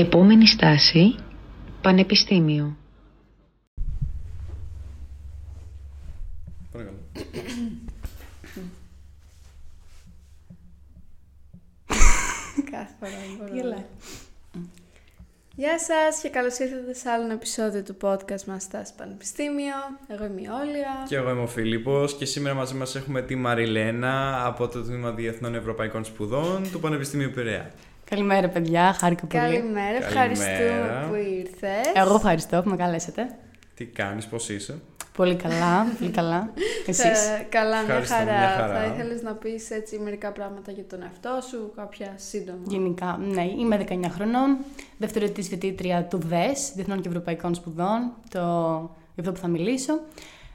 Επόμενη στάση, Πανεπιστήμιο. Παρακαλώ. Κάθε φορά μπορώ. Γελάει. Γεια σας και καλώς ήρθατε σε άλλο ένα επεισόδιο του podcast μας στα Πανεπιστήμιο. Εγώ είμαι η Όλια. Και εγώ είμαι ο Φίλιππος και σήμερα μαζί μας έχουμε τη Μαριλένα από το Τμήμα Διεθνών Ευρωπαϊκών Σπουδών του Πανεπιστημίου Πειραιά. Καλημέρα, παιδιά. Χάρηκα πολύ. Καλημέρα, ευχαριστούμε Καλημέρα. που ήρθες. Εγώ ευχαριστώ που με καλέσατε. Τι κάνεις, πώς είσαι; Πολύ καλά, πολύ καλά. Εσείς; Ε, καλά, μια Ευχαριστώ, χαρά. μια χαρά. Θα ήθελες να πεις έτσι μερικά πράγματα για τον εαυτό σου, κάποια σύντομα; Γενικά, ναι, είμαι 19 χρονών, δευτερετής φοιτήτρια του ΔΕΣ, Διεθνών και Ευρωπαϊκών Σπουδών, το... για αυτό που θα μιλήσω.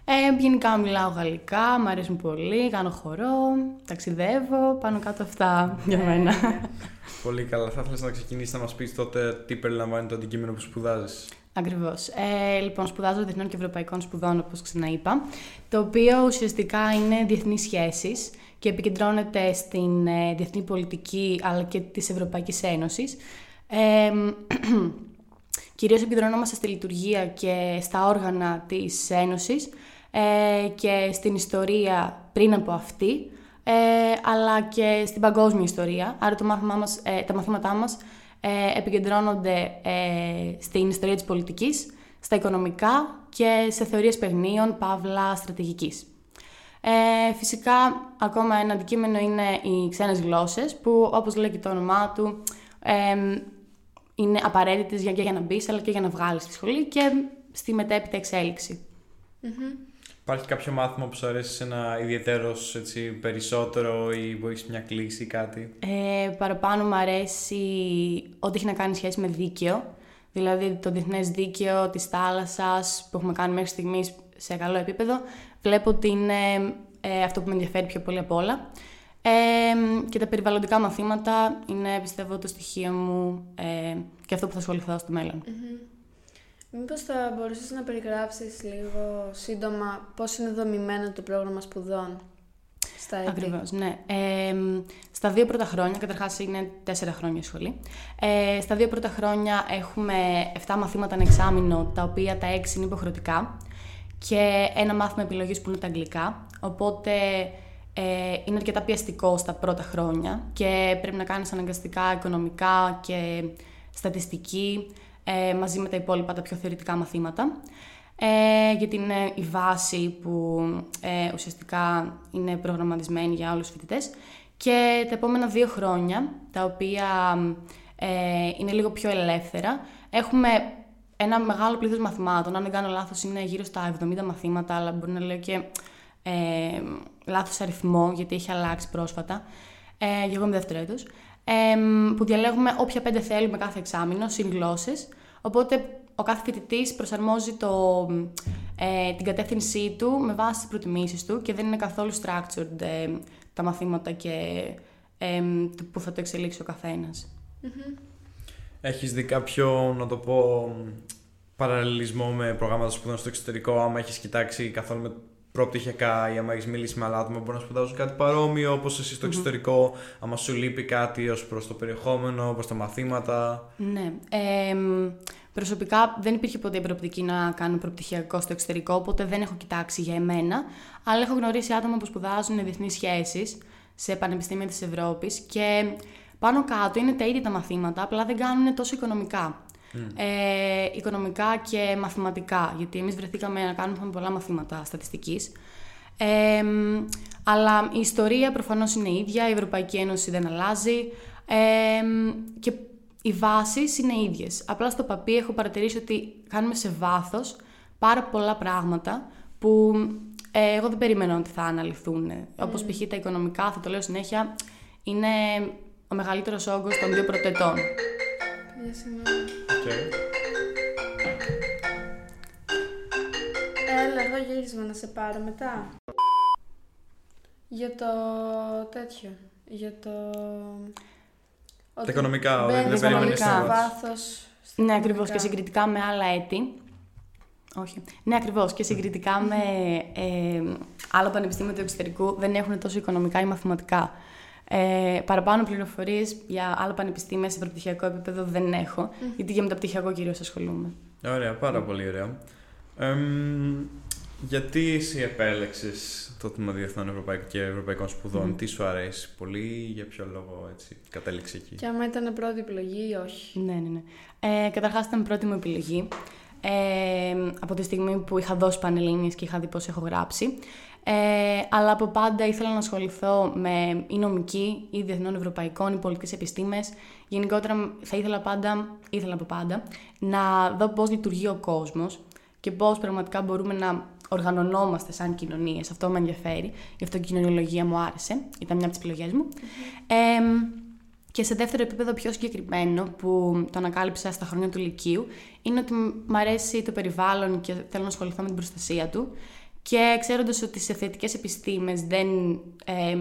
Ε, γενικά μιλάω γαλλικά, μου αρέσουν πολύ, κάνω χορό, ταξιδεύω, πάνω κάτω αυτά για μένα. Πολύ καλά. Θα ήθελες να ξεκινήσεις να μας πεις τότε τι περιλαμβάνει το αντικείμενο που σπουδάζεις; Ακριβώς. Ε, λοιπόν, σπουδάζω Διεθνών και Ευρωπαϊκών Σπουδών, όπως ξαναείπα, το οποίο ουσιαστικά είναι διεθνείς σχέσεις και επικεντρώνεται στην ε, διεθνή πολιτική αλλά και της Ευρωπαϊκής Ένωσης. Ε, κυρίως επικεντρωνόμαστε στη λειτουργία και στα όργανα της Ένωσης ε, και στην ιστορία πριν από αυτή, ε, αλλά και στην παγκόσμια ιστορία. Άρα το μάθημά μας, ε, τα μαθήματά μας ε, επικεντρώνονται ε, στην ιστορία της πολιτικής, στα οικονομικά και σε θεωρίες παιχνίων, παύλα, στρατηγικής. Ε, φυσικά, ακόμα ένα αντικείμενο είναι οι ξένες γλώσσες, που όπως λέει και το όνομά του, ε, είναι απαραίτητες για, και για να μπεις, αλλά και για να βγάλεις στη σχολή και στη μετέπειτα εξέλιξη. Υπάρχει κάποιο μάθημα που σου αρέσει σε ένα ιδιαίτερος έτσι, περισσότερο ή που έχεις μια κλίση ή κάτι; Ε, παραπάνω μου αρέσει ό,τι έχει να κάνει σχέση με δίκαιο. Δηλαδή το διεθνές δίκαιο της θάλασσας που έχουμε κάνει μέχρι στιγμής σε καλό επίπεδο. Βλέπω ότι είναι ε, αυτό που με ενδιαφέρει πιο πολύ απ' όλα. Ε, και τα περιβαλλοντικά μαθήματα είναι πιστεύω το στοιχείο μου ε, και αυτό που θα ασχοληθώ στο μέλλον. Μήπως θα μπορούσες να περιγράψεις λίγο σύντομα πώς είναι δομημένο το πρόγραμμα σπουδών στα έτη. Ακριβώς, ναι. Ε, στα δύο πρώτα χρόνια, καταρχάς είναι τέσσερα χρόνια η σχολή, ε, στα δύο πρώτα χρόνια έχουμε 7 μαθήματα ένα εξάμεινο, τα οποία τα 6 είναι υποχρεωτικά και ένα μάθημα επιλογής που είναι τα αγγλικά, οπότε ε, είναι αρκετά πιεστικό στα πρώτα χρόνια και πρέπει να κάνεις αναγκαστικά οικονομικά και στατιστική ε, μαζί με τα υπόλοιπα τα πιο θεωρητικά μαθήματα ε, γιατί είναι η βάση που ε, ουσιαστικά είναι προγραμματισμένη για όλους τους φοιτητές και τα επόμενα δύο χρόνια, τα οποία ε, είναι λίγο πιο ελεύθερα, έχουμε ένα μεγάλο πλήθος μαθημάτων. Αν δεν κάνω λάθος είναι γύρω στα 70 μαθήματα, αλλά μπορεί να λέω και ε, λάθος αριθμό, γιατί έχει αλλάξει πρόσφατα. Ε, και εγώ είμαι δεύτερο έτος. Ε, που διαλέγουμε όποια πέντε θέλουμε κάθε εξάμεινο, συν γλώσσες. Οπότε ο κάθε φοιτητής προσαρμόζει το, ε, την κατεύθυνσή του με βάση τις προτιμήσεις του και δεν είναι καθόλου structured ε, τα μαθήματα και ε, το που θα το εξελίξει ο καθένας. Έχεις δει κάποιο, να το πω, παραλληλισμό με προγράμματα σπουδών στο εξωτερικό, άμα έχεις κοιτάξει καθόλου με προπτυχιακά ή άμα έχεις μιλήσει με άλλα άτομα που μπορούν να σπουδάζουν κάτι παρόμοιο, όπως εσύ στο εξωτερικό, άμα σου λείπει κάτι ως προς το περιεχόμενο, προς τα μαθήματα. Ναι. Ε, προσωπικά δεν υπήρχε ποτέ η προοπτική να κάνω προπτυχιακό στο εξωτερικό, οπότε δεν έχω κοιτάξει για εμένα. Αλλά έχω γνωρίσει άτομα που σπουδάζουν διεθνείς σχέσεις σε πανεπιστήμια της Ευρώπης και πάνω κάτω είναι τα ίδια τα μαθήματα, απλά δεν κάνουν τόσο οικονομικά. Ε, οικονομικά και μαθηματικά, γιατί εμείς βρεθήκαμε να κάνουμε πολλά μαθήματα στατιστικής. Ε, αλλά η ιστορία προφανώς είναι ίδια, η Ευρωπαϊκή Ένωση δεν αλλάζει ε, και οι βάσεις είναι ίδιες. Απλά στο παπί έχω παρατηρήσει ότι κάνουμε σε βάθος πάρα πολλά πράγματα που ε, εγώ δεν περίμενα ότι θα αναλυθούν. Όπως π.χ. τα οικονομικά, θα το λέω συνέχεια, είναι ο μεγαλύτερος όγκος των δύο πρωτετών. Μια συγγνώμη. Okay. Έλα, εγώ γύρισμα να σε πάρω μετά. Για το τέτοιο. Για το... Τα οικονομικά, μπαίνεις δεν περίμενες πολύ να σε βάζεις. βάθος. στα Ναι, ακριβώς. Και οικονομικά. συγκριτικά με άλλα έτη. Όχι. Ναι, ακριβώς. Και συγκριτικά με ε, άλλα πανεπιστήμια του εξωτερικού δεν έχουν τόσο οικονομικά ή μαθηματικά. Ε, παραπάνω πληροφορίες για άλλα πανεπιστήμια σε προπτυχιακό επίπεδο δεν έχω, γιατί για μεταπτυχιακό κυρίως ασχολούμαι. Ωραία, πάρα πολύ ωραία. Εμ, γιατί εσύ επέλεξες το τμήμα Διεθνών Ευρωπαϊκών και Ευρωπαϊκών Σπουδών, Μμμ. τι σου αρέσει πολύ, για ποιο λόγο έτσι κατέληξε εκεί; Και άμα ήταν πρώτη επιλογή ή όχι. Ναι, ναι, ναι. Ε, καταρχάς ήταν πρώτη μου επιλογή. Ε, από τη στιγμή που είχα δώσει πανελλήνιες και είχα δει πώς έχω γράψει. Ε, αλλά από πάντα ήθελα να ασχοληθώ με ή νομική ή διεθνών ευρωπαϊκών ή πολιτικές επιστήμες. Γενικότερα θα ήθελα πάντα, ήθελα από πάντα, να δω πώς λειτουργεί ο κόσμος και πώς πραγματικά μπορούμε να οργανωνόμαστε σαν κοινωνίες. Αυτό με ενδιαφέρει. Γι' αυτό και η κοινωνιολογία μου άρεσε. Ήταν μια από τις επιλογές μου. Ε, και σε δεύτερο επίπεδο πιο συγκεκριμένο που το ανακάλυψα στα χρόνια του Λυκείου είναι ότι μ' αρέσει το περιβάλλον και θέλω να ασχοληθώ με την προστασία του και ξέροντας ότι σε θετικές επιστήμες δεν, ε,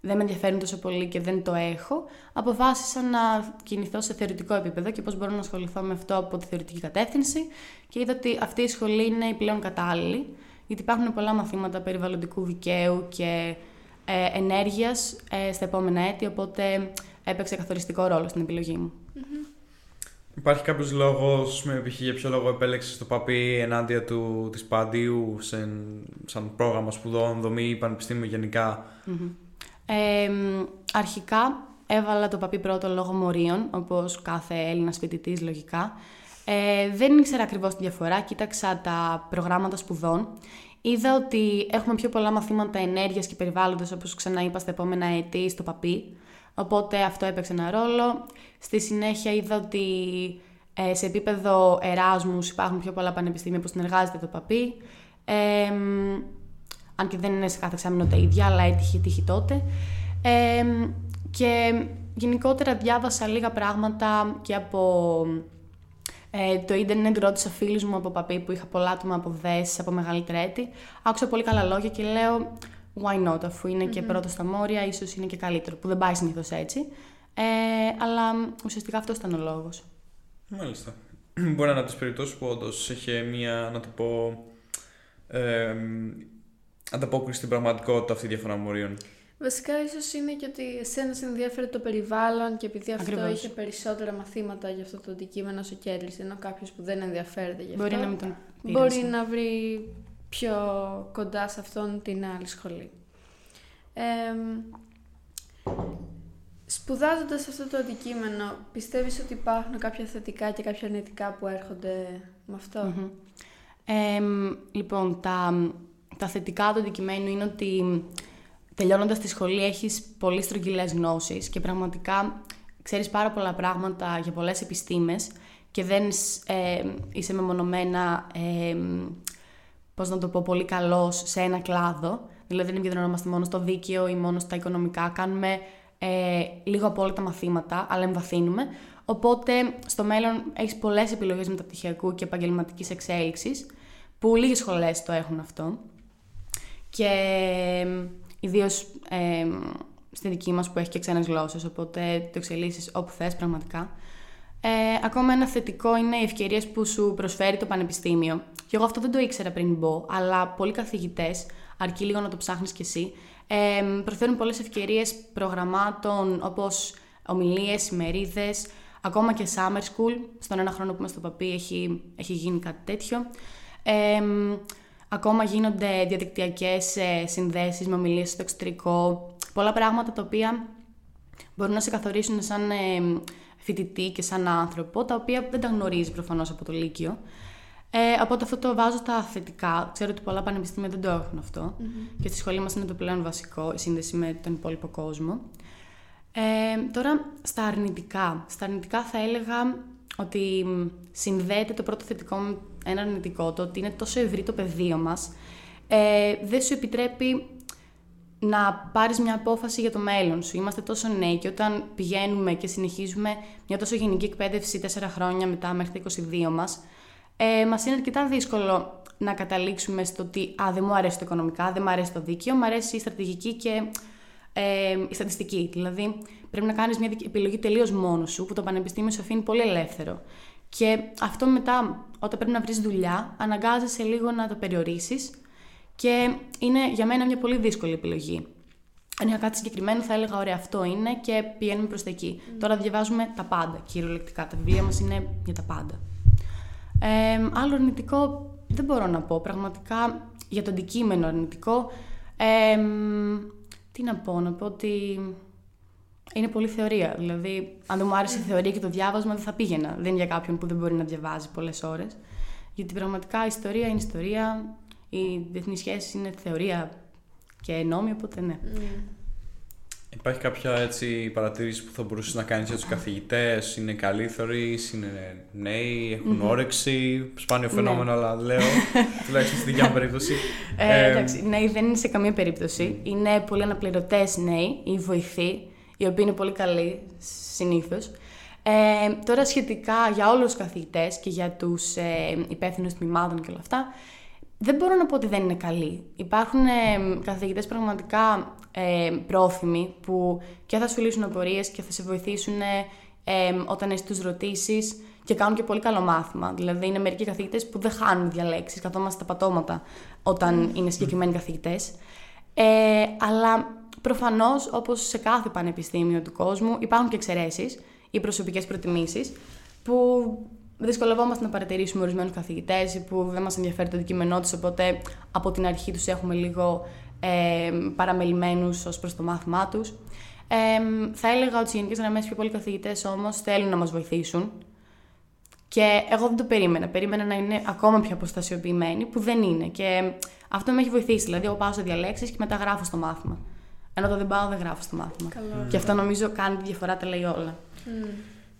δεν με ενδιαφέρουν τόσο πολύ και δεν το έχω, αποφάσισα να κινηθώ σε θεωρητικό επίπεδο και πώς μπορώ να ασχοληθώ με αυτό από τη θεωρητική κατεύθυνση και είδα ότι αυτή η σχολή είναι η πλέον κατάλληλη γιατί υπάρχουν πολλά μαθήματα περιβαλλοντικού δικαίου και ε, ενέργειας ε, στα επόμενα έτη, οπότε έπαιξε καθοριστικό ρόλο στην επιλογή μου. Υπάρχει κάποιος λόγος, με π.χ. για ποιο λόγο επέλεξες το ΠΑΠΗ ενάντια του της Παντίου σε, σαν πρόγραμμα σπουδών, δομή, πανεπιστήμιο γενικά; Μμμ. Ε, μ, αρχικά έβαλα το παπί πρώτο λόγω μορίων, όπως κάθε Έλληνας φοιτητής λογικά. Ε, δεν ήξερα ακριβώς τη διαφορά, κοίταξα τα προγράμματα σπουδών. Είδα ότι έχουμε πιο πολλά μαθήματα ενέργειας και περιβάλλοντος, όπως ξαναείπα στα επόμενα έτη, στο παπί. Οπότε αυτό έπαιξε ένα ρόλο. Στη συνέχεια είδα ότι ε, σε επίπεδο εράσμους υπάρχουν πιο πολλά πανεπιστήμια που συνεργάζεται το παπί. Ε, μ, αν και δεν είναι σε κάθε εξάμεινο τα ίδια, αλλά έτυχε τύχη τότε. Ε, και γενικότερα διάβασα λίγα πράγματα και από ε, το ίντερνετ, ρώτησα φίλους μου από παπί που είχα πολλά άτομα από ΔΕΣ, από μεγαλύτερα έτη. Άκουσα πολύ καλά λόγια και λέω why not, αφού είναι και πρώτο στα μόρια, ίσως είναι και καλύτερο, που δεν πάει συνήθως έτσι. Ε, αλλά μ, ουσιαστικά αυτός ήταν ο λόγος. Μάλιστα. Μπορεί να είναι από τις περιπτώσεις που όντως είχε μία, να το πω, ε, ανταπόκριση στην πραγματικότητα αυτή η διαφορά μορίων. Βασικά, ίσως είναι και ότι εσένα σε ενδιαφέρει το περιβάλλον και επειδή αυτό Ακριβώς. είχε περισσότερα μαθήματα για αυτό το αντικείμενο, σε κέρδισε. Ενώ κάποιος που δεν ενδιαφέρεται γι' αυτό. Μπορεί να μην τον μπορεί πείρασε. να βρει πιο κοντά σε αυτόν την άλλη σχολή. Ε, σπουδάζοντας αυτό το αντικείμενο, πιστεύεις ότι υπάρχουν κάποια θετικά και κάποια αρνητικά που έρχονται με αυτό; Μμμ. Εμ, λοιπόν, τα, τα θετικά του αντικειμένου είναι ότι τελειώνοντας τη σχολή έχεις πολύ στρογγυλές γνώσεις και πραγματικά ξέρεις πάρα πολλά πράγματα για πολλές επιστήμες και δεν σ- ε, είσαι μεμονωμένα, ε, πώς να το πω, πολύ καλός σε ένα κλάδο. Δηλαδή δεν επικεντρωνόμαστε μόνο στο δίκαιο ή μόνο στα οικονομικά. Κάνουμε ε, λίγο απόλυτα μαθήματα, αλλά εμβαθύνουμε. Οπότε στο μέλλον έχεις πολλές επιλογές μεταπτυχιακού και επαγγελματικής εξέλιξης, που λίγες σχολές το έχουν αυτό. Και ιδίως ε, στη δική μας που έχει και ξένες γλώσσες, οπότε το εξελίσσεις όπου θες πραγματικά. Ε, ακόμα ένα θετικό είναι οι ευκαιρίες που σου προσφέρει το πανεπιστήμιο. Και εγώ αυτό δεν το ήξερα πριν μπω, αλλά πολλοί καθηγητές, αρκεί λίγο να το ψάχνεις κι εσύ, ε, προσφέρουν πολλές ευκαιρίες προγραμμάτων όπως ομιλίες, ημερίδες, ακόμα και summer school. Στον ένα χρόνο που είμαι στο παπί έχει, έχει γίνει κάτι τέτοιο. Ε, ακόμα γίνονται διαδικτυακές ε, συνδέσεις με ομιλίες στο εξωτερικό. Πολλά πράγματα τα οποία μπορούν να σε καθορίσουν σαν ε, φοιτητή και σαν άνθρωπο, τα οποία δεν τα γνωρίζει προφανώς από το Λύκειο. Ε, οπότε αυτό το βάζω στα θετικά. Ξέρω ότι πολλά πανεπιστήμια δεν το έχουν αυτό. Και στη σχολή μας είναι το πλέον βασικό, η σύνδεση με τον υπόλοιπο κόσμο. Ε, τώρα, στα αρνητικά. Στα αρνητικά θα έλεγα ότι μ, συνδέεται το πρώτο θετικό με ένα αρνητικό, το ότι είναι τόσο ευρύ το πεδίο μας. Ε, δεν σου επιτρέπει να πάρεις μια απόφαση για το μέλλον σου. Είμαστε τόσο νέοι και όταν πηγαίνουμε και συνεχίζουμε μια τόσο γενική εκπαίδευση τέσσερα χρόνια μετά μέχρι τα 22 μας, ε, μας είναι αρκετά δύσκολο να καταλήξουμε στο ότι «Α, δεν μου αρέσει το οικονομικά, δεν μου αρέσει το δίκαιο, μου αρέσει η στρατηγική και ε, η στατιστική». Δηλαδή, πρέπει να κάνεις μια δικ- επιλογή τελείως μόνος σου, που το πανεπιστήμιο σου αφήνει πολύ ελεύθερο. Και αυτό μετά, όταν πρέπει να βρεις δουλειά, αναγκάζεσαι λίγο να το περιορίσεις και είναι για μένα μια πολύ δύσκολη επιλογή. Αν είχα κάτι συγκεκριμένο, θα έλεγα: Ωραία, αυτό είναι και πηγαίνουμε προς τα εκεί. Τώρα διαβάζουμε τα πάντα, κυριολεκτικά. Τα βιβλία μας είναι για τα πάντα. Ε, άλλο αρνητικό δεν μπορώ να πω. Πραγματικά για το αντικείμενο αρνητικό. Ε, τι να πω, να πω ότι είναι πολύ θεωρία. Δηλαδή, αν δεν μου άρεσε η θεωρία και το διάβασμα, δεν θα πήγαινα. Δεν είναι για κάποιον που δεν μπορεί να διαβάζει πολλές ώρες. Γιατί πραγματικά η ιστορία είναι ιστορία, οι διεθνείς σχέσεις είναι θεωρία και νόμοι, οπότε ναι. Υπάρχει κάποια έτσι παρατήρηση που θα μπορούσες να κάνεις για τους καθηγητές, είναι καλοί θεωρείς, είναι νέοι, έχουν όρεξη; Σπάνιο Ναι. φαινόμενο, αλλά λέω. τουλάχιστον στη δικιά μου περίπτωση. Ε, Ε, εντάξει, νέοι δεν είναι σε καμία περίπτωση. Είναι πολύ αναπληρωτές νέοι ή βοηθοί, οι οποίοι είναι πολύ καλοί συνήθως. Ε, τώρα σχετικά για όλους τους καθηγητές και για τους ε, υπεύθυνους τμήματων και όλα αυτά, δεν μπορώ να πω ότι δεν είναι καλοί. Υπάρχουν ε, καθηγητές πραγματικά ε, πρόθυμοι που και θα σου λύσουν απορίες και θα σε βοηθήσουν ε, ε, όταν εσύ τους ρωτήσεις και κάνουν και πολύ καλό μάθημα. Δηλαδή είναι μερικοί καθηγητές που δεν χάνουν διαλέξεις, καθόμαστε στα πατώματα όταν είναι συγκεκριμένοι καθηγητές. Ε, αλλά προφανώς, όπως σε κάθε πανεπιστήμιο του κόσμου, υπάρχουν και εξαιρέσεις ή προσωπικές προτιμήσεις που δυσκολευόμαστε να παρατηρήσουμε ορισμένους καθηγητές που δεν μας ενδιαφέρει το αντικείμενό τους, οπότε από την αρχή τους έχουμε λίγο ε, παραμελημένους ως προς το μάθημά τους. Ε, θα έλεγα ότι οι γενικές γραμμές πιο πολλοί καθηγητές όμως θέλουν να μας βοηθήσουν και εγώ δεν το περίμενα. Περίμενα να είναι ακόμα πιο αποστασιοποιημένοι, που δεν είναι. Και αυτό με έχει βοηθήσει. Δηλαδή, εγώ πάω σε διαλέξεις και μετά γράφω στο μάθημα. Ενώ όταν δεν πάω, δεν γράφω στο μάθημα. Καλό. Και αυτό νομίζω κάνει τη διαφορά, τα λέει όλα.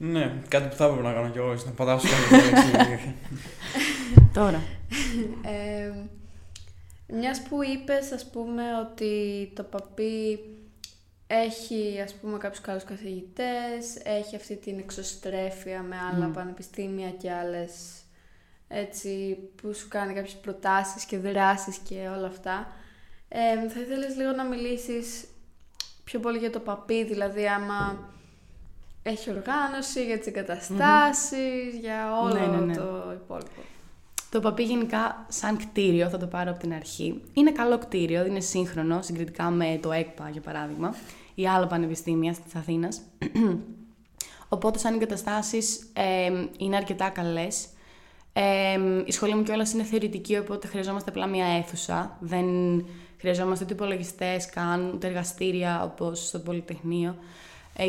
Ναι, κάτι που θα έπρεπε να κάνω κι εγώ, να πατάω σε κάποια διάλεξη. Τώρα. Ε, μιας που είπες, ας πούμε, ότι το παπί έχει, ας πούμε, κάποιους καλούς καθηγητές, έχει αυτή την εξωστρέφεια με άλλα Μμ. πανεπιστήμια και άλλες, έτσι, που σου κάνει κάποιες προτάσεις και δράσεις και όλα αυτά. Ε, θα ήθελες λίγο να μιλήσεις πιο πολύ για το παπί, δηλαδή άμα έχει οργάνωση για τις εγκαταστασεις, για όλο Ναι, ναι, ναι. το υπόλοιπο. Το παπί γενικά σαν κτίριο, θα το πάρω από την αρχή. Είναι καλό κτίριο, είναι σύγχρονο συγκριτικά με το ΕΚΠΑ για παράδειγμα ή άλλα πανεπιστήμια της Αθήνας. Οπότε σαν εγκαταστάσεις ε, είναι αρκετά καλές. Ε, η σχολή μου κιόλας είναι θεωρητική, οπότε χρειαζόμαστε απλά μια αίθουσα. Δεν χρειαζόμαστε ούτε υπολογιστές καν, ούτε εργαστήρια όπως στο Πολυτεχνείο ε, ή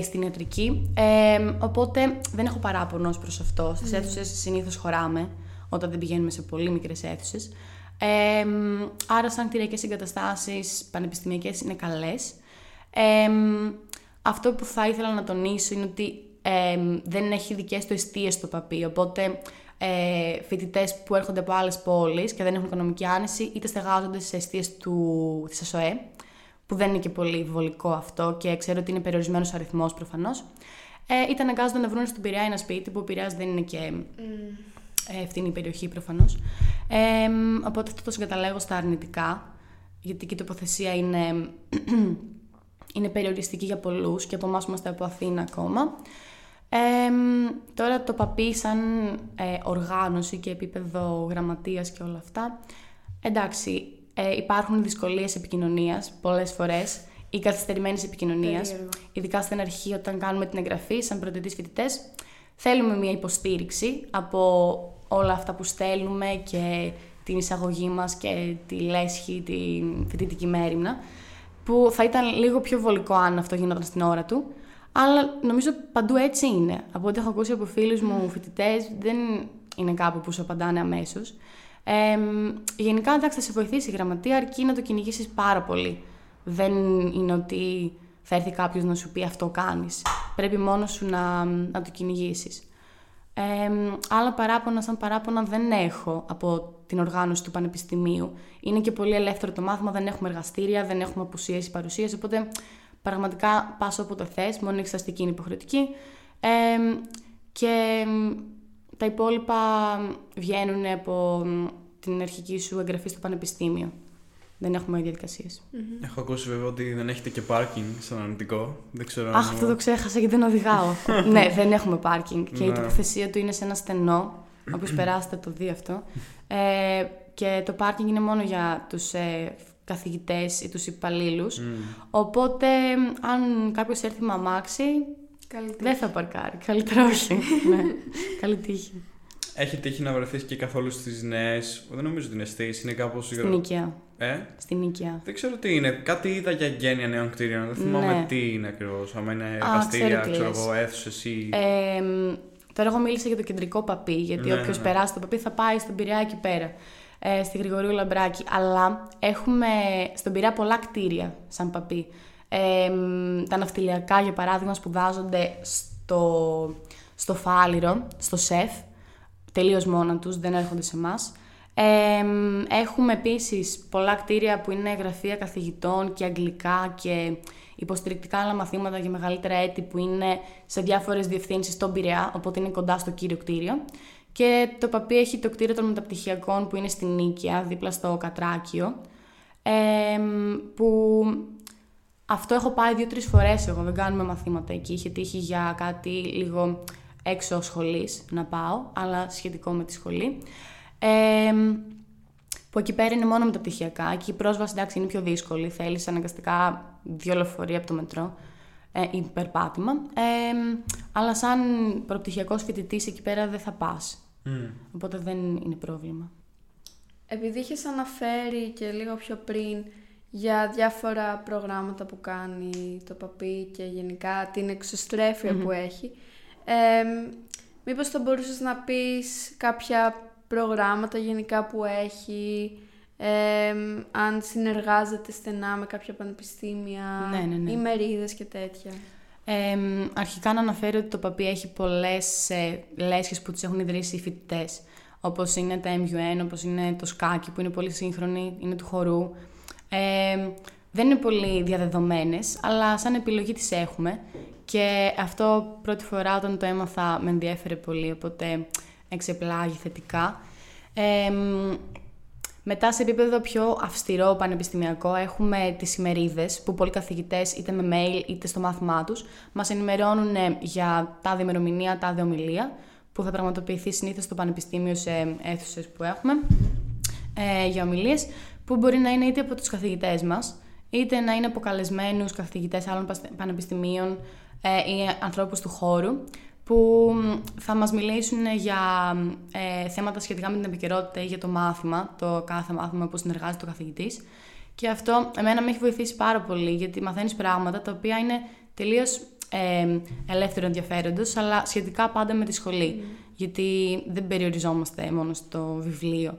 στην ιατρική. Ε, οπότε δεν έχω παράπονος ως προς αυτό. Στις αίθουσες συνήθως χωράμε, όταν δεν πηγαίνουμε σε πολύ μικρές αίθουσες. Ε, άρα σαν κτηριακές εγκαταστάσεις πανεπιστημιακές είναι καλές. Ε, αυτό που θα ήθελα να τονίσω είναι ότι ε, δεν έχει δικές του αιστείες στο παπί, οπότε ε, φοιτητές που έρχονται από άλλες πόλεις και δεν έχουν οικονομική άνεση, είτε στεγάζονται σε αιστείες του, της ΑΣΟΕ, που δεν είναι και πολύ βολικό αυτό και ξέρω ότι είναι περιορισμένος αριθμός προφανώς. Ε, είτε αναγκάζονται να βρουν στον Πειραιά ένα σπίτι, που ο Πειραιάς δεν είναι και ε, ευθύνη περιοχή προφανώς. Ε, οπότε αυτό το συγκαταλέγω στα αρνητικά, γιατί και η τοποθεσία είναι, είναι περιοριστική για πολλούς και από εμάς που είμαστε από Αθήνα ακόμα. Ε, τώρα το παπί σαν ε, οργάνωση και επίπεδο γραμματείας και όλα αυτά, εντάξει, ε, υπάρχουν δυσκολίες επικοινωνίας πολλές φορές ή καθυστερημένης επικοινωνίας, Περίεργο. ειδικά στην αρχή όταν κάνουμε την εγγραφή σαν πρωτοτής φοιτητές, θέλουμε μια υποστήριξη από όλα αυτά που στέλνουμε και την εισαγωγή μας και τη λέσχη, την φοιτητική μέρημνα, που θα ήταν λίγο πιο βολικό αν αυτό γινόταν στην ώρα του, αλλά νομίζω παντού έτσι είναι. Από ό,τι έχω ακούσει από φίλους μου φοιτητές, δεν είναι κάπου που σου απαντάνε αμέσως. Ε, γενικά, εντάξει, θα σε βοηθήσει η γραμματεία, αρκεί να το κυνηγήσεις πάρα πολύ. Δεν είναι ότι θα έρθει κάποιος να σου πει αυτό κάνεις. Πρέπει μόνος σου να, να το κυνηγήσεις. Ε, άλλα παράπονα, σαν παράπονα δεν έχω από την οργάνωση του Πανεπιστημίου. Είναι και πολύ ελεύθερο το μάθημα, δεν έχουμε εργαστήρια, δεν έχουμε απουσίες ή παρουσίες, οπότε πραγματικά πας όποτε θες, μόνο η εξεταστική είναι υποχρεωτική. Ε, και τα υπόλοιπα βγαίνουν από την αρχική σου εγγραφή στο Πανεπιστήμιο. Δεν έχουμε διαδικασίες. Έχω ακούσει βέβαια ότι δεν έχετε και πάρκινγκ σαν αρνητικό. Δεν ξέρω αν- Αχ, αυτό το ξέχασα γιατί δεν οδηγάω. ναι, δεν έχουμε πάρκινγκ και η Ναι. τοποθεσία του είναι σε ένα στενό. Όποιο περάσετε το δει αυτό. Ε, και το πάρκινγκ είναι μόνο για τους ε, καθηγητές ή τους υπαλλήλους. Οπότε, αν κάποιος έρθει με αμάξι, Καλή τύχη. δεν θα παρκάρει. Καλύτερα όχι. ναι. Καλή τύχη. Έχει τύχει να βρεθείς και καθόλου στις νέες. Δεν νομίζω ότι είναι στις, είναι κάπως. Στην οικία. Ε; Στην οικία. Δεν ξέρω τι είναι. Κάτι είδα για γένεια νέων κτίριων. Δεν θυμάμαι Ναι. τι είναι ακριβώς. Αν είναι Α, εργαστήρια, ξέρω τι ξέρω λες. εγώ, αίθουσε ή. Ε, μ, τώρα εγώ μίλησα για το κεντρικό παπί, γιατί Ναι, όποιος ναι. περάσει το παπί θα πάει στον Πειραιά εκεί πέρα, ε, στη Γρηγορίου Λαμπράκη. Αλλά έχουμε στον Πειραιά πολλά κτίρια σαν παπί. Ε, μ, τα ναυτιλιακά, για παράδειγμα, σπουδάζονται στο, στο Φάληρο, στο ΣΕΦ, τελείως μόνα τους, δεν έρχονται σε εμάς. Ε, μ, έχουμε επίσης πολλά κτίρια που είναι γραφεία καθηγητών και αγγλικά και υποστηρικτικά άλλα μαθήματα για μεγαλύτερα έτη που είναι σε διάφορες διευθύνσεις στον Πειραιά, οπότε είναι κοντά στο κύριο κτίριο. Και το ΠΑΠΗ έχει το κτίριο των μεταπτυχιακών που είναι στην Νίκαια, δίπλα στο Κατράκιο, ε, μ, που αυτό έχω πάει δύο-τρεις φορές. Εγώ δεν κάνουμε μαθήματα εκεί. Είχε τύχει για κάτι λίγο έξω σχολής να πάω, αλλά σχετικό με τη σχολή. Ε, που εκεί πέρα είναι μόνο μεταπτυχιακά. Εκεί η πρόσβαση εντάξει είναι πιο δύσκολη. Θέλεις αναγκαστικά δύο λεωφορεία από το μετρό ε, ή περπάτημα. Ε, αλλά σαν προπτυχιακός φοιτητής εκεί πέρα δεν θα πας. Οπότε δεν είναι πρόβλημα. Επειδή είχες αναφέρει και λίγο πιο πριν για διάφορα προγράμματα που κάνει το ΠΑΠΗ και γενικά την εξωστρεφεια που έχει, ε, μήπως θα μπορούσες να πεις κάποια προγράμματα γενικά που έχει, ε, αν συνεργάζεται στενά με κάποια πανεπιστήμια, Ναι, ναι, ναι. ημερίδες και τέτοια. Ε, αρχικά να αναφέρω ότι το ΠΑΠΗ έχει πολλές ε, λέσχες που τις έχουν ιδρύσει οι φοιτητές. Όπως είναι τα MUN, όπως είναι το ΣΚΑΚΙ που είναι πολύ σύγχρονη, είναι του χορού. Ε, δεν είναι πολύ διαδεδομένες, αλλά σαν επιλογή τις έχουμε. Και αυτό πρώτη φορά όταν το έμαθα με ενδιέφερε πολύ, οπότε εξεπλάγει θετικά. Ε, μετά σε επίπεδο πιο αυστηρό πανεπιστημιακό έχουμε τις ημερίδες που πολλοί καθηγητές είτε με mail είτε στο μάθημά τους μας ενημερώνουν ε, για τάδε ημερομηνία, τάδε ομιλία που θα πραγματοποιηθεί συνήθως στο πανεπιστήμιο σε αίθουσες που έχουμε ε, για ομιλίες που μπορεί να είναι είτε από τους καθηγητές μας είτε να είναι από καλεσμένους καθηγητές άλλων παστε- πανεπιστημίων ε, ή ανθρώπους του χώρου που μ, θα μας μιλήσουν για ε, θέματα σχετικά με την επικαιρότητα ή για το μάθημα, το κάθε μάθημα που συνεργάζεται ο καθηγητής. Και αυτό εμένα με έχει βοηθήσει πάρα πολύ, γιατί μαθαίνεις πράγματα τα οποία είναι τελείως ε, ελεύθερο ενδιαφέροντος, αλλά σχετικά πάντα με τη σχολή, γιατί δεν περιοριζόμαστε μόνο στο βιβλίο.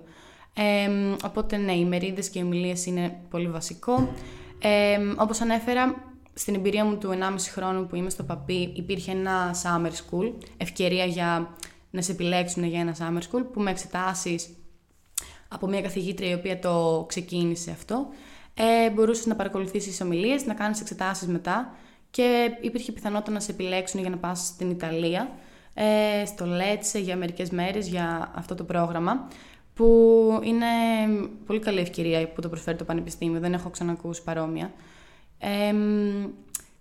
Ε, οπότε ναι, οι μερίδες και οι ομιλίες είναι πολύ βασικό. Ε, όπως ανέφερα, στην εμπειρία μου του 1,5 χρόνου που είμαι στο ΠΑΠΗ υπήρχε ένα summer school, ευκαιρία για να σε επιλέξουν για ένα summer school που με εξετάσεις από μια καθηγήτρια η οποία το ξεκίνησε αυτό. Ε, μπορούσες να παρακολουθήσεις ομιλίες, να κάνεις εξετάσεις μετά και υπήρχε πιθανότητα να σε επιλέξουν για να πας στην Ιταλία, ε, στο Λέτσε για μερικές μέρες για αυτό το πρόγραμμα που είναι πολύ καλή ευκαιρία που το προσφέρει το Πανεπιστήμιο, δεν έχω ξανακούσει παρόμοια. Ε,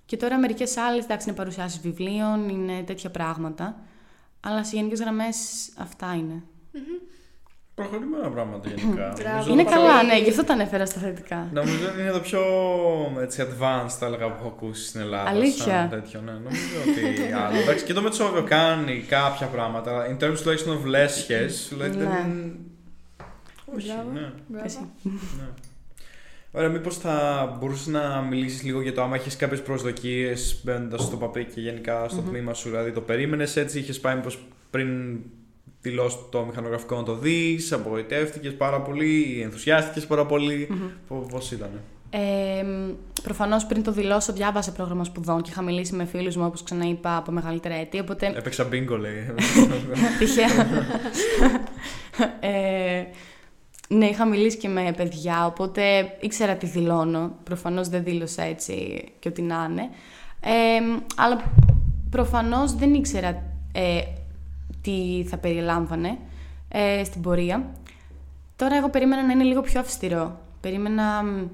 και τώρα μερικές άλλες, εντάξει, είναι παρουσιάσεις βιβλίων, είναι τέτοια πράγματα. Αλλά σε γενικές γραμμές αυτά είναι. Προχωρημένα πράγματα γενικά. Μπράβο. Νομίζω είναι το- καλά, ναι, γι' αυτό τα ανέφερα στα θετικά. Νομίζω ότι είναι το πιο έτσι, advanced θα έλεγα που έχω ακούσει στην Ελλάδα. Αλήθεια. Σαν τέτοιο, ναι. Νομίζω ότι άλλο. Εντάξει, και το Μετσόβιο κάνει κάποια πράγματα. αλλά In terms τουλάχιστον of λέσχες, δηλαδή Ναι. δεν. Όχι, Μπράβο. ναι. Μπράβο. Εσύ. ναι. Ωραία, μήπως θα μπορούσες να μιλήσεις λίγο για το άμα έχεις κάποιες προσδοκίες μπαίνοντας στο παπί και γενικά στο τμήμα σου, δηλαδή το περίμενες έτσι, είχες πάει μήπως πριν δηλώσεις το μηχανογραφικό να το δεις, απογοητεύτηκες πάρα πολύ, ενθουσιάστηκες πάρα πολύ, Πο- πώς ήταν. Ε, Προφανώς πριν το δηλώσω, διάβασα πρόγραμμα σπουδών και είχα μιλήσει με φίλους μου, όπως ξαναείπα, από μεγαλύτερα έτη. Οπότε Έπαιξα μπίνγκο λέει. Τυχαία. ε, ναι, είχα μιλήσει και με παιδιά, οπότε ήξερα τι δηλώνω. Προφανώς δεν δήλωσα έτσι και ό,τι να είναι. Ε, αλλά προφανώς δεν ήξερα ε, τι θα περιλάμβανε ε, στην πορεία. Τώρα εγώ περίμενα να είναι λίγο πιο αυστηρό. Περίμενα μ,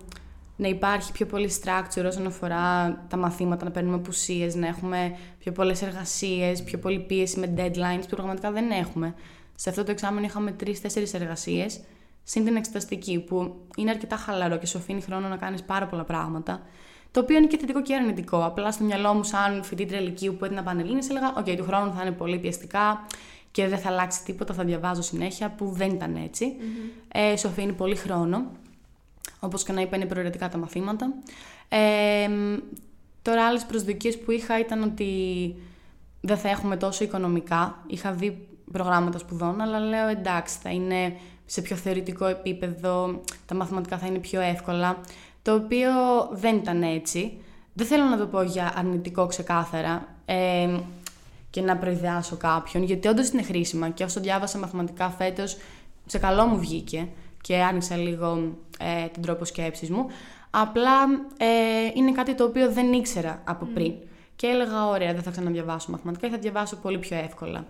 να υπάρχει πιο πολύ structure όσον αφορά τα μαθήματα, να παίρνουμε απουσίες, να έχουμε πιο πολλές εργασίες, πιο πολύ πίεση με deadlines που πραγματικά δεν έχουμε. Σε αυτό το εξάμεινο είχαμε τρει-τέσσερι εργασίες. Συν την εξεταστική που είναι αρκετά χαλαρό και σου αφήνει χρόνο να κάνεις πάρα πολλά πράγματα. Το οποίο είναι και θετικό και αρνητικό. Απλά στο μυαλό μου, σαν φοιτήτρια Λυκείου που έδινα πανελλήνιες, έλεγα: Οκ, του χρόνου θα είναι πολύ πιεστικά και δεν θα αλλάξει τίποτα, θα διαβάζω συνέχεια, που δεν ήταν έτσι. Ε, σου αφήνει πολύ χρόνο. Όπως και να είπα, είναι προαιρετικά τα μαθήματα. Ε, τώρα, άλλες προσδοκίες που είχα ήταν ότι δεν θα έχουμε τόσο οικονομικά. Είχα δει προγράμματα σπουδών, αλλά λέω εντάξει, θα είναι σε πιο θεωρητικό επίπεδο, τα μαθηματικά θα είναι πιο εύκολα, το οποίο δεν ήταν έτσι. Δεν θέλω να το πω για αρνητικό ξεκάθαρα ε, και να προειδεάσω κάποιον, γιατί όντως είναι χρήσιμα και όσο διάβασα μαθηματικά φέτος, σε καλό μου βγήκε και άνοιξα λίγο ε, τον τρόπο σκέψης μου. Απλά ε, είναι κάτι το οποίο δεν ήξερα από πριν. Και έλεγα, ωραία, δεν θα ξαναδιαβάσω μαθηματικά ή θα διαβάσω πολύ πιο εύκολα.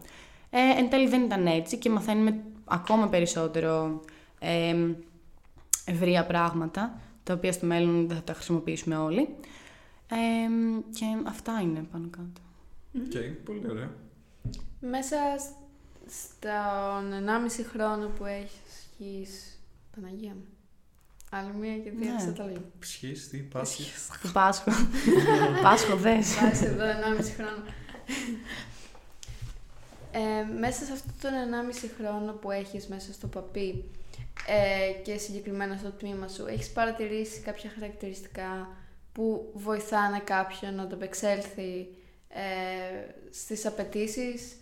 Ε, εν τέλει δεν ήταν έτσι και μαθαίνουμε ακόμα περισσότερο ε, ευρεία πράγματα, τα οποία στο μέλλον δεν θα τα χρησιμοποιήσουμε όλοι. Ε, και αυτά είναι πάνω κάτω. Οκ, okay, πολύ ωραία. Μέσα στον 1,5 χρόνο που έχεις, Παναγία μου, Άλλη μία και δύο Ναι. τα λέω. Ψυχής, τι, πάσχεις. Του Πάσχο. Πάσχο, δες. Βάζει εδώ 1,5 χρόνο. Ε, μέσα σε αυτόν τον 1,5 χρόνο που έχεις μέσα στο ΠΑΠΕΙ ε, και συγκεκριμένα στο τμήμα σου, έχεις παρατηρήσει κάποια χαρακτηριστικά που βοηθάνε κάποιον να ανταπεξέλθει ε, στις απαιτήσεις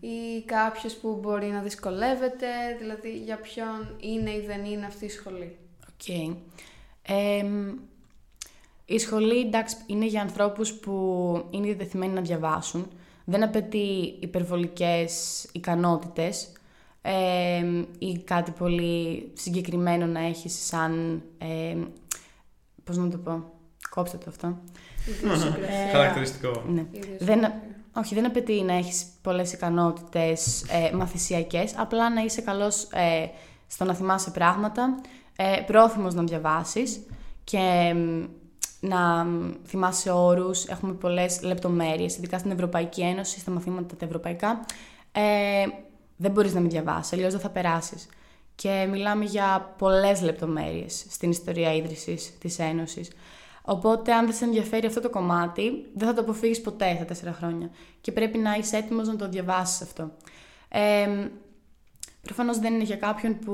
ή κάποιος που μπορεί να δυσκολεύεται, δηλαδή για ποιον είναι ή δεν είναι αυτή η σχολή; Οκ. Εμ, η σχολή, εντάξει, είναι για ανθρώπους που είναι διατεθειμένοι να διαβάσουν. Δεν απαιτεί υπερβολικές ικανότητες εμ, ή κάτι πολύ συγκεκριμένο να έχεις σαν... εμ, πώς να το πω, κόψτε το αυτό. Ιδιοσυγκρασία. Χαρακτηριστικό. Ναι. Ιδιοσυγκρασία. Δεν, όχι, δεν απαιτεί να έχεις πολλές ικανότητες ε, μαθησιακές, απλά να είσαι καλός ε, στο να θυμάσαι πράγματα, ε, πρόθυμος να διαβάσεις και μ, να μ, θυμάσαι όρους. Έχουμε πολλές λεπτομέρειες, ειδικά στην Ευρωπαϊκή Ένωση, στα μαθήματα τα ευρωπαϊκά. Ε, δεν μπορείς να μην διαβάσεις, αλλιώς δεν θα περάσεις. Και μιλάμε για πολλές λεπτομέρειες στην ιστορία ίδρυσης της Ένωσης. Οπότε, αν δεν σε ενδιαφέρει αυτό το κομμάτι, δεν θα το αποφύγεις ποτέ στα τέσσερα χρόνια. Και πρέπει να είσαι έτοιμος να το διαβάσεις αυτό. Ε, Προφανώς δεν είναι για κάποιον που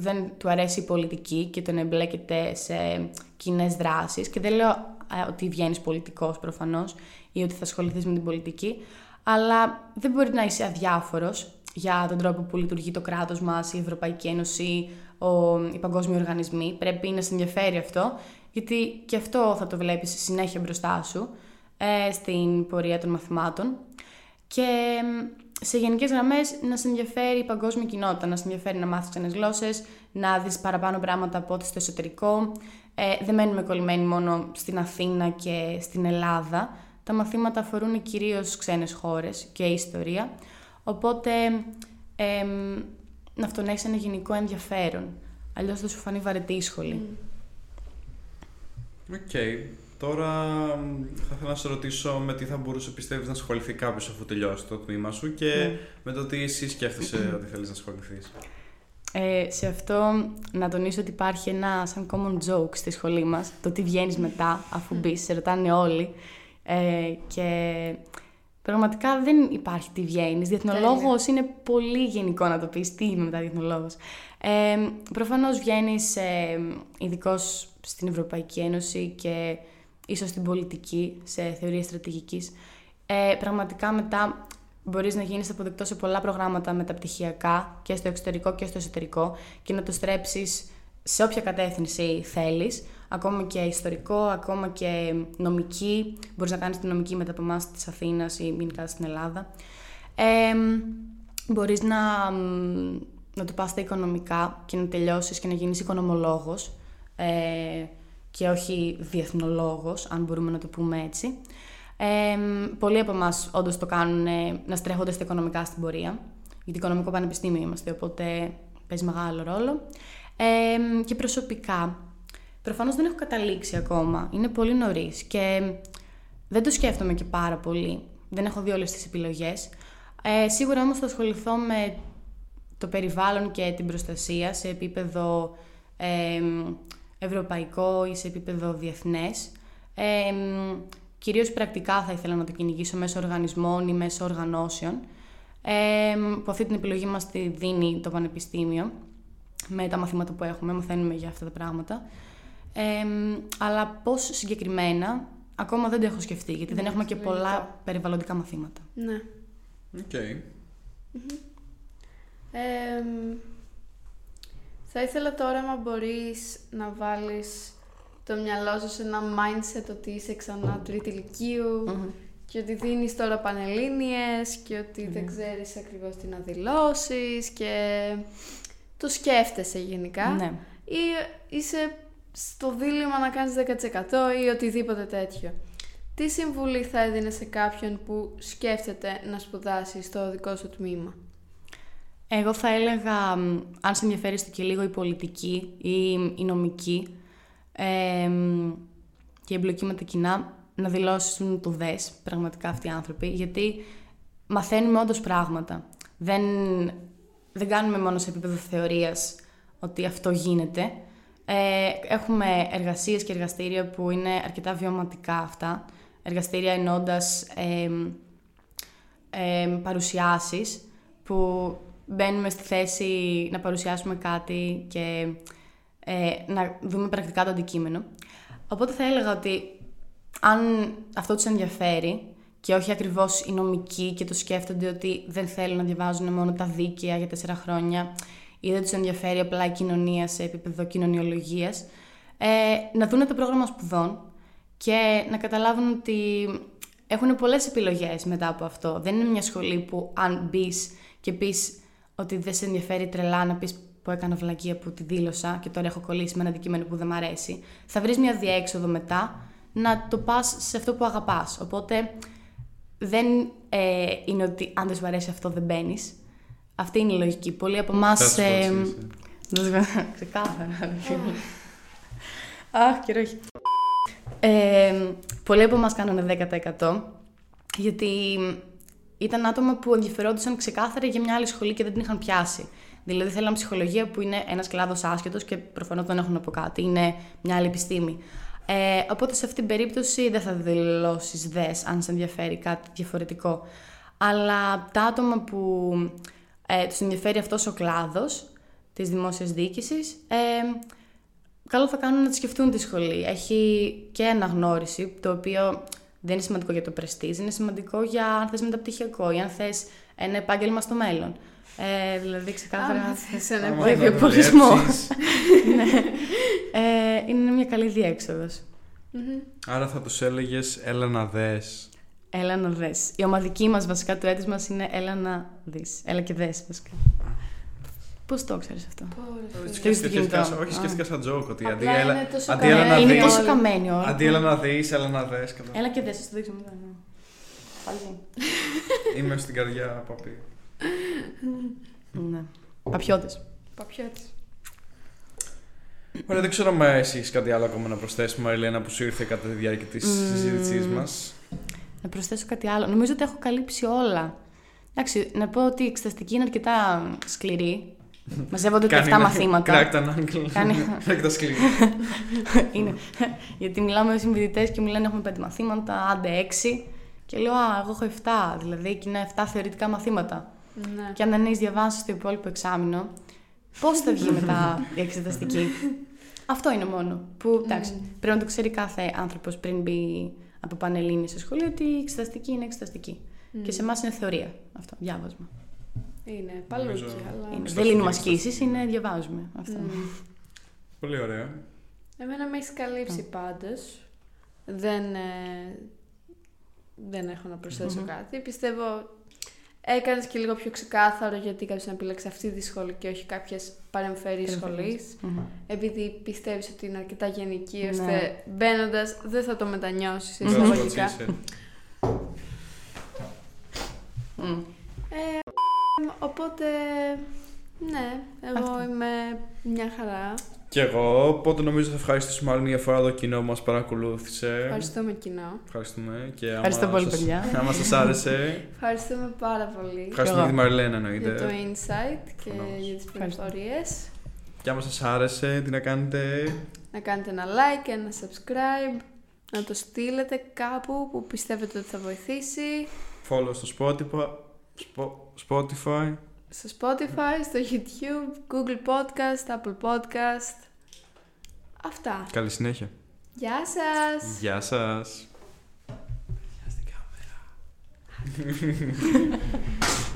δεν του αρέσει η πολιτική και τον εμπλέκεται σε κοινές δράσεις. Και δεν λέω ε, ότι βγαίνεις πολιτικός προφανώς ή ότι θα ασχοληθείς με την πολιτική, αλλά δεν μπορεί να είσαι αδιάφορος για τον τρόπο που λειτουργεί το κράτος μας, η Ευρωπαϊκή Ένωση, ο, οι παγκόσμιοι οργανισμοί. Πρέπει να σε ενδιαφέρει αυτό, γιατί και αυτό θα το βλέπεις συνέχεια μπροστά σου ε, στην πορεία των μαθημάτων. Και μ, σε γενικές γραμμές να σε ενδιαφέρει η παγκόσμια κοινότητα, να σε ενδιαφέρει να μάθεις ξένες γλώσσες, να δεις παραπάνω πράγματα από ό,τι στο εσωτερικό. Ε, δεν μένουμε κολλημένοι μόνο στην Αθήνα και στην Ελλάδα. Τα μαθήματα αφορούν κυρίως ξένες χώρες και ιστορία. Οπότε ε, μ, να αυτό να έχει ένα γενικό ενδιαφέρον. Αλλιώς θα σου φανεί βαρετή η σχολή. Οκ. Τώρα μ, θα ήθελα να σε ρωτήσω με τι θα μπορούσε πιστεύεις να ασχοληθεί κάποιος αφού τελειώσει το τμήμα σου και Ναι. με το τι εσύ σκέφτεσαι ότι θέλεις να ασχοληθείς. Ε, σε αυτό να τονίσω ότι υπάρχει ένα σαν common joke στη σχολή μας, το τι βγαίνεις μετά αφού μπεις, σε ρωτάνε όλοι. Ε, και πραγματικά δεν υπάρχει τι βγαίνεις. Διεθνολόγος είναι πολύ γενικό να το πεις τι είμαι μετά διεθνολόγος. Ε, προφανώς βγαίνεις ε, ειδικό στην Ευρωπαϊκή Ένωση και ίσως στην πολιτική, σε θεωρία στρατηγικής. Ε, πραγματικά μετά μπορείς να γίνεις αποδεκτός σε πολλά προγράμματα μεταπτυχιακά και στο εξωτερικό και στο εσωτερικό και να το στρέψεις σε όποια κατεύθυνση θέλεις, ακόμα και ιστορικό, ακόμα και νομική. Μπορείς να κάνεις τη νομική μετά από εμάς της Αθήνας ή γενικά στην Ελλάδα. Ε, μπορείς να, μ, να το πας στα οικονομικά και να τελειώσεις και να γίνεις οικονομολόγος ε, και όχι διεθνολόγος, αν μπορούμε να το πούμε έτσι. Ε, πολλοί από εμάς όντως το κάνουν ε, να στρέχονται στα οικονομικά στην πορεία. Γιατί οικονομικό πανεπιστήμιο είμαστε, οπότε παίζει μεγάλο ρόλο. Ε, και προσωπικά, προφανώς δεν έχω καταλήξει ακόμα. Είναι πολύ νωρίς και δεν το σκέφτομαι και πάρα πολύ. Δεν έχω δει όλες τις επιλογές. Ε, σίγουρα όμως θα ασχοληθώ με το περιβάλλον και την προστασία σε επίπεδο ε, ευρωπαϊκό ή σε επίπεδο διεθνές. Ε, κυρίως πρακτικά θα ήθελα να το κυνηγήσω μέσω οργανισμών ή μέσω οργανώσεων ε, που αυτή την επιλογή μας τη δίνει το Πανεπιστήμιο με τα μαθήματα που έχουμε, μαθαίνουμε για αυτά τα πράγματα. Ε, αλλά πώς συγκεκριμένα, ακόμα δεν το έχω σκεφτεί, γιατί δεν Ναι, έχουμε και λογικό. πολλά περιβαλλοντικά μαθήματα. Ναι. Οκ. Εμ, θα ήθελα τώρα, άμα μπορείς, να βάλεις το μυαλό σου σε ένα mindset ότι είσαι ξανά τρίτη λυκείου και ότι δίνεις τώρα πανελλήνιες και ότι δεν ξέρεις ακριβώς τι να δηλώσεις και το σκέφτεσαι γενικά Ναι. ή είσαι στο δίλημα να κάνεις 10% ή οτιδήποτε τέτοιο. Τι συμβουλή θα έδινε σε κάποιον που σκέφτεται να σπουδάσει στο δικό σου τμήμα; Εγώ θα έλεγα, μ, αν σε ενδιαφέρει στο και λίγο η πολιτική ή η νομική ε, μ, και η εμπλοκή με τα κοινά, να δηλώσουν το ΔΕΣ, πραγματικά αυτοί οι άνθρωποι, γιατί μαθαίνουμε όντως πράγματα. Δεν, δεν κάνουμε μόνο σε επίπεδο θεωρίας ότι αυτό γίνεται. Ε, έχουμε εργασίες και εργαστήρια που είναι αρκετά βιωματικά αυτά. Εργαστήρια ενώντας ε, ε, παρουσιάσεις που μπαίνουμε στη θέση να παρουσιάσουμε κάτι και ε, να δούμε πρακτικά το αντικείμενο. Οπότε θα έλεγα ότι αν αυτό τους ενδιαφέρει και όχι ακριβώς οι νομικοί και το σκέφτονται ότι δεν θέλουν να διαβάζουν μόνο τα δίκαια για τέσσερα χρόνια ή δεν τους ενδιαφέρει απλά η κοινωνία σε επίπεδο κοινωνιολογίας, ε, να δούνε το πρόγραμμα σπουδών και να καταλάβουν ότι έχουν πολλές επιλογές μετά από αυτό. Δεν είναι μια σχολή που αν μπεις και πεις ότι δεν σε ενδιαφέρει τρελά να πεις που έκανα βλακεία που τη δήλωσα και τώρα έχω κολλήσει με ένα αντικείμενο που δεν μ' αρέσει. Θα βρεις μια διέξοδο μετά να το πας σε αυτό που αγαπάς. Οπότε δεν ε, είναι ότι αν δεν σου αρέσει αυτό δεν μπαίνεις. Αυτή είναι η λογική. Πολλοί από εμάς. That's what she said. Ξεκάθαρα. Αχ, και ρόχι. Ε, πολλοί από εμάς κάνανε 10% γιατί ήταν άτομα που ενδιαφερόντουσαν ξεκάθαρα για μια άλλη σχολή και δεν την είχαν πιάσει. Δηλαδή θέλαν ψυχολογία που είναι ένας κλάδος άσχετος και προφανώς δεν έχουν από κάτι. Είναι μια άλλη επιστήμη. Ε, οπότε σε αυτή την περίπτωση δεν θα δηλώσεις δες αν σε ενδιαφέρει κάτι διαφορετικό. Αλλά τα άτομα που ε, τους ενδιαφέρει αυτός ο κλάδος της δημόσιας διοίκησης, ε, καλό θα κάνουν να τη σκεφτούν τη σχολή. Έχει και αναγνώριση, το οποίο δεν είναι σημαντικό για το πρεστίζ, είναι σημαντικό για αν θες μεταπτυχιακό ή αν θες ένα επάγγελμα στο μέλλον. Ε, δηλαδή ξεκάθαρα Άμα θες ένα Άμα όχι θα το διαπολισμό. δουλέψεις, ε, είναι μια καλή διέξοδος. Άρα θα τους έλεγες έλα να δες. Έλα να δες. Η ομαδική μας βασικά του έτης μας είναι έλα να δεις. Έλα και δες βασικά. Πώς το ξέρεις αυτό; Σκέφτηκα, κινητό. όχι, Α. σκέφτηκα σαν joke ότι αντί Απλά έλα, είναι τόσο αντί έλα να καμένη. είναι δεις, τόσο καμένη ώρα. αντί έλα να δεις, έλα να δες. κατά- Έλα και δες, θα το δείξω μετά. ναι. Πάλι. Είμαι στην καρδιά παπί. Ναι. Παπιώτες. Παπιώτης. Ωραία, δεν ξέρω αν εσύ έχεις κάτι άλλο ακόμα να προσθέσεις, Μαριλένα, που σου ήρθε κατά τη διάρκεια της συζήτησής μας. Να προσθέσω κάτι άλλο. Νομίζω ότι έχω καλύψει όλα. Εντάξει, να πω ότι η εξεταστική είναι αρκετά σκληρή. Μαζεύονται τα 7 μαθήματα. Cracked an ankle. Κάνει- Cracked a sklηρή. είναι. Γιατί μιλάμε με συμφοιτητέ και μου λένε έχουμε 5 μαθήματα, άντε 6. Και λέω, Α, εγώ έχω 7. Δηλαδή και είναι 7 θεωρητικά μαθήματα. Ναι. Και αν δεν έχεις διαβάσει το υπόλοιπο εξάμεινο, πώς θα βγει μετά η εξεταστική; Αυτό είναι μόνο. Που εντάξει, πρέπει να το ξέρει κάθε άνθρωπος πριν μπει από πανελλήνια σε σχολείο ότι η εξεταστική είναι εξεταστική. Και σε εμάς είναι θεωρία αυτό, διάβασμα. Είναι παλούκι, Νομίζω- αλλά... Είναι. στο Δεν λύνουμε στοιχείο ασκήσεις, είναι διαβάζουμε. Αυτό. Πολύ ωραία. Εμένα με έχει καλύψει πάντως. Δεν, ε, δεν έχω να προσθέσω κάτι. Πιστεύω έκανες και λίγο πιο ξεκάθαρο γιατί κάποιος να επιλέξει αυτή τη σχολή και όχι κάποιες παρεμφερείς σχολής. Μμμ. Επειδή πιστεύεις ότι είναι αρκετά γενική, Ναι. ώστε μπαίνοντας δεν θα το μετανιώσεις That's what Οπότε, ναι, εγώ είμαι μια χαρά. Και εγώ, οπότε νομίζω θα ευχαριστήσουμε άλλη μια φορά το κοινό που μας παρακολούθησε. Ευχαριστούμε κοινό. Ευχαριστούμε. Και άμα Ευχαριστώ πολύ, σας- παιδιά. Άμα σας άρεσε, Ευχαριστούμε πάρα πολύ ευχαριστούμε εγώ. και τη Μαριλένα για το εννοείται. insight και Προφανώς. για τις Ευχαριστώ. πληροφορίες. Και άμα σας άρεσε, τι να κάνετε; Να κάνετε ένα like, ένα subscribe, να το στείλετε κάπου που πιστεύετε ότι θα βοηθήσει. Follow στο Spotify. Spo- Spotify. Στο Spotify, στο YouTube, Google Podcast, Apple Podcast. Αυτά. Καλή συνέχεια. Γεια σας! Γεια σας.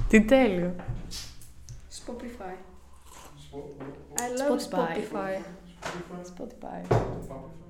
Τι τέλειο. Spotify. I love Spotify. Spotify. Spotify.